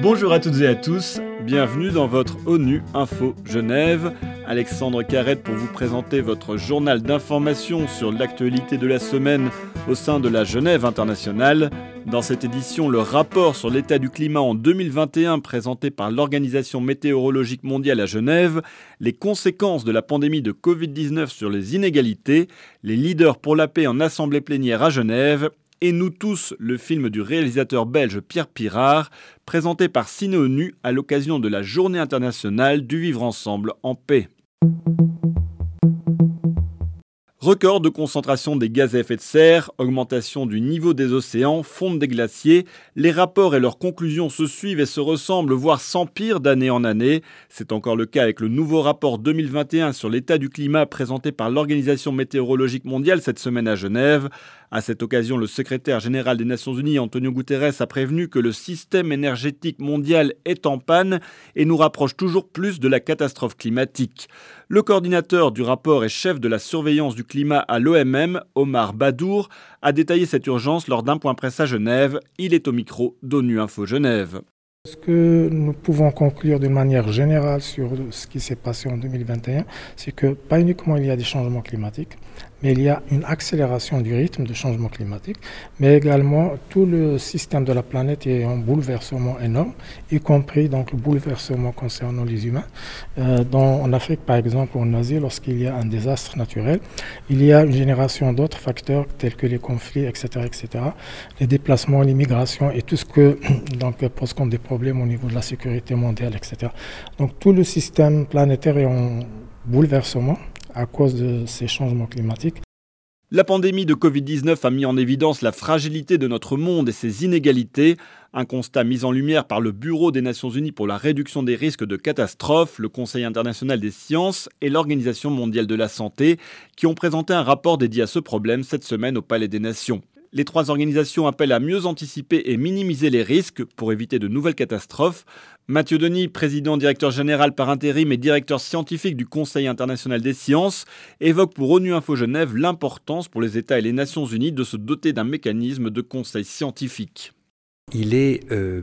Bonjour à toutes et à tous, bienvenue dans votre ONU Info Genève. Alexandre Carrette pour vous présenter votre journal d'information sur l'actualité de la semaine au sein de la Genève internationale. Dans cette édition, le rapport sur l'état du climat en 2021 présenté par l'Organisation météorologique mondiale à Genève, les conséquences de la pandémie de Covid-19 sur les inégalités, les leaders pour la paix en assemblée plénière à Genève et Nous tous, le film du réalisateur belge Pierre Pirard, présenté par Ciné à l'occasion de la Journée internationale du vivre ensemble en paix. Record de concentration des gaz à effet de serre, augmentation du niveau des océans, fonte des glaciers, les rapports et leurs conclusions se suivent et se ressemblent, voire s'empirent d'année en année. C'est encore le cas avec le nouveau rapport 2021 sur l'état du climat présenté par l'Organisation météorologique mondiale cette semaine à Genève. À cette occasion, le secrétaire général des Nations Unies, Antonio Guterres, a prévenu que le système énergétique mondial est en panne et nous rapproche toujours plus de la catastrophe climatique. Le coordinateur du rapport et chef de la surveillance du climat à l'OMM, Omar Badour, a détaillé cette urgence lors d'un point presse à Genève. Il est au micro d'ONU Info Genève. Ce que nous pouvons conclure d'une manière générale sur ce qui s'est passé en 2021, c'est que pas uniquement il y a des changements climatiques, mais il y a une accélération du rythme de changement climatique, mais également tout le système de la planète est en bouleversement énorme, y compris donc le bouleversement concernant les humains. Euh, dans, en Afrique, par exemple, en Asie, lorsqu'il y a un désastre naturel, il y a une génération d'autres facteurs tels que les conflits, etc., etc., les déplacements, l'immigration et tout ce que donc pose comme des problèmes au niveau de la sécurité mondiale, etc. Donc tout le système planétaire est en bouleversement à cause de ces changements climatiques. La pandémie de Covid-19 a mis en évidence la fragilité de notre monde et ses inégalités, un constat mis en lumière par le Bureau des Nations Unies pour la réduction des risques de catastrophes, le Conseil international des sciences et l'Organisation mondiale de la santé, qui ont présenté un rapport dédié à ce problème cette semaine au Palais des Nations. Les trois organisations appellent à mieux anticiper et minimiser les risques pour éviter de nouvelles catastrophes. Mathieu Denis, président directeur général par intérim et directeur scientifique du Conseil international des sciences, évoque pour ONU Info Genève l'importance pour les États et les Nations Unies de se doter d'un mécanisme de conseil scientifique. Il est euh,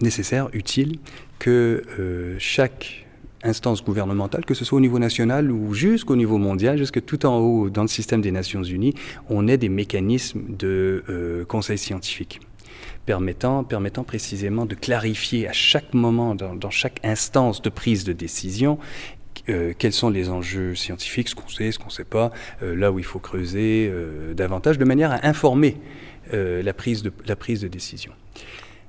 nécessaire, utile, que euh, chaque instance gouvernementale, que ce soit au niveau national ou jusqu'au niveau mondial, jusque tout en haut dans le système des Nations Unies, on ait des mécanismes de euh, conseil scientifique. Permettant, permettant précisément de clarifier à chaque moment, dans, chaque instance de prise de décision, euh, quels sont les enjeux scientifiques, ce qu'on sait, ce qu'on ne sait pas, euh, là où il faut creuser davantage, de manière à informer la prise de décision.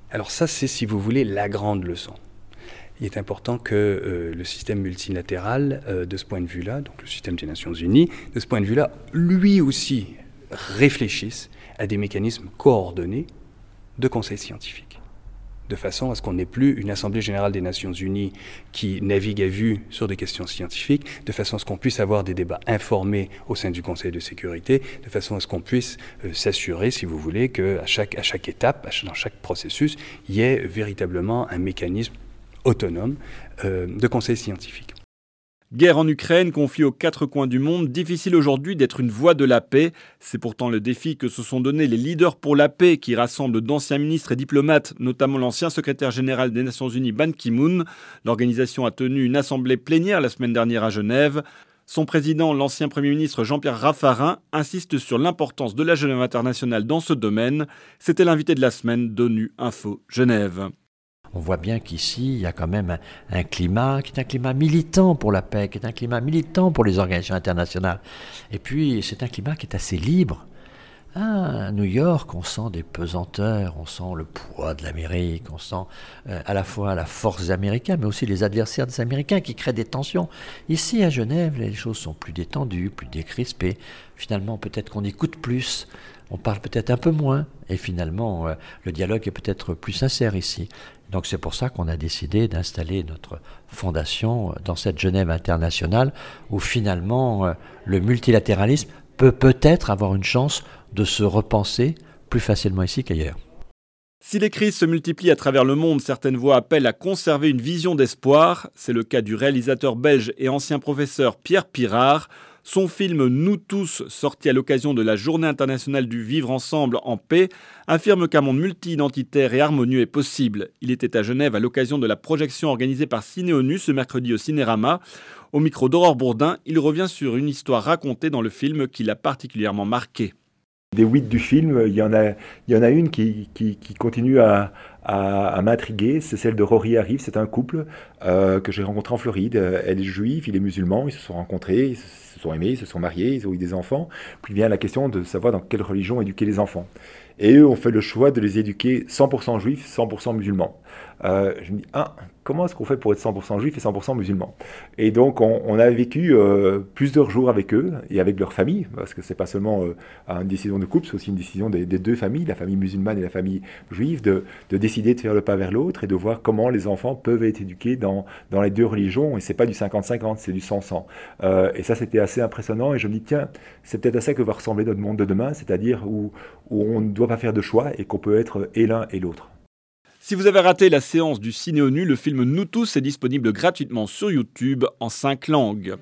Alors ça, c'est, si vous voulez, la grande leçon il est important que euh, le système multilatéral, euh, de ce point de vue-là, donc le système des Nations Unies, de ce point de vue-là, lui aussi réfléchisse à des mécanismes coordonnés de conseil scientifique, de façon à ce qu'on n'ait plus une Assemblée générale des Nations Unies qui navigue à vue sur des questions scientifiques, de façon à ce qu'on puisse avoir des débats informés au sein du Conseil de sécurité, de façon à ce qu'on puisse euh, s'assurer, si vous voulez, qu'à chaque, à chaque étape, dans chaque processus, il y ait véritablement un mécanisme autonome euh, de conseil scientifique. Guerre en Ukraine, conflit aux quatre coins du monde, difficile aujourd'hui d'être une voix de la paix. C'est pourtant le défi que se sont donnés les leaders pour la paix qui rassemblent d'anciens ministres et diplomates, notamment l'ancien secrétaire général des Nations Unies Ban Ki-moon. L'organisation a tenu une assemblée plénière la semaine dernière à Genève. Son président, l'ancien Premier ministre Jean-Pierre Raffarin, insiste sur l'importance de la Genève internationale dans ce domaine. C'était l'invité de la semaine d'ONU Info Genève. On voit bien qu'ici, il y a quand même un, climat qui est un climat militant pour la paix, qui est un climat militant pour les organisations internationales. Et puis, c'est un climat qui est assez libre. À New York, on sent des pesanteurs, on sent le poids de l'Amérique, on sent euh, à la fois la force des Américains, mais aussi les adversaires des Américains qui créent des tensions. Ici, à Genève, les choses sont plus détendues, plus décrispées. Finalement, peut-être qu'on écoute plus, on parle peut-être un peu moins, et finalement, euh, le dialogue est peut-être plus sincère ici. Donc c'est pour ça qu'on a décidé d'installer notre fondation dans cette Genève internationale où finalement euh, le multilatéralisme peut peut-être avoir une chance de se repenser plus facilement ici qu'ailleurs. Si les crises se multiplient à travers le monde, certaines voix appellent à conserver une vision d'espoir. C'est le cas du réalisateur belge et ancien professeur Pierre Pirard. Son film Nous tous, sorti à l'occasion de la Journée internationale du vivre ensemble en paix, affirme qu'un monde multi-identitaire et harmonieux est possible. Il était à Genève à l'occasion de la projection organisée par Cinéonu ce mercredi au Cinérama. Au micro d'Aurore Bourdin, il revient sur une histoire racontée dans le film qui l'a particulièrement marqué. Des huit du film, il y en a, il y en a une qui, continue à, m'intriguer, c'est celle de Rory Arrive, c'est un couple euh, que j'ai rencontré en Floride. Elle est juive, il est musulman, ils se sont rencontrés, se sont aimés, ils se sont mariés, ils ont eu des enfants. Puis vient la question de savoir dans quelle religion éduquer les enfants. Et eux ont fait le choix de les éduquer 100% juifs, 100% musulmans. Euh, je me dis, ah, comment est-ce qu'on fait pour être 100% juif et 100% musulman Et donc, on, a vécu euh, plusieurs jours avec eux et avec leur famille, parce que c'est pas seulement euh, une décision de couple, c'est aussi une décision des, deux familles, la famille musulmane et la famille juive, de, décider de faire le pas vers l'autre et de voir comment les enfants peuvent être éduqués dans, dans les deux religions. Et c'est pas du 50-50, c'est du 100-100. et ça, c'était assez impressionnant. Et je me dis, tiens, c'est peut-être à ça que va ressembler notre monde de demain, c'est-à-dire où, on ne doit pas faire de choix et qu'on peut être et l'un et l'autre. Si vous avez raté la séance du Ciné ONU, le film Nous tous est disponible gratuitement sur YouTube en 5 langues.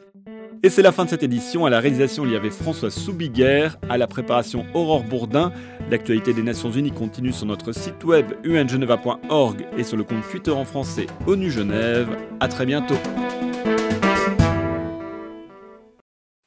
Et c'est la fin de cette édition. À la réalisation, il y avait François Soubiguerre, à la préparation Aurore Bourdin. L'actualité des Nations Unies continue sur notre site web ungeneva.org et sur le compte Twitter en français ONU Genève. À très bientôt.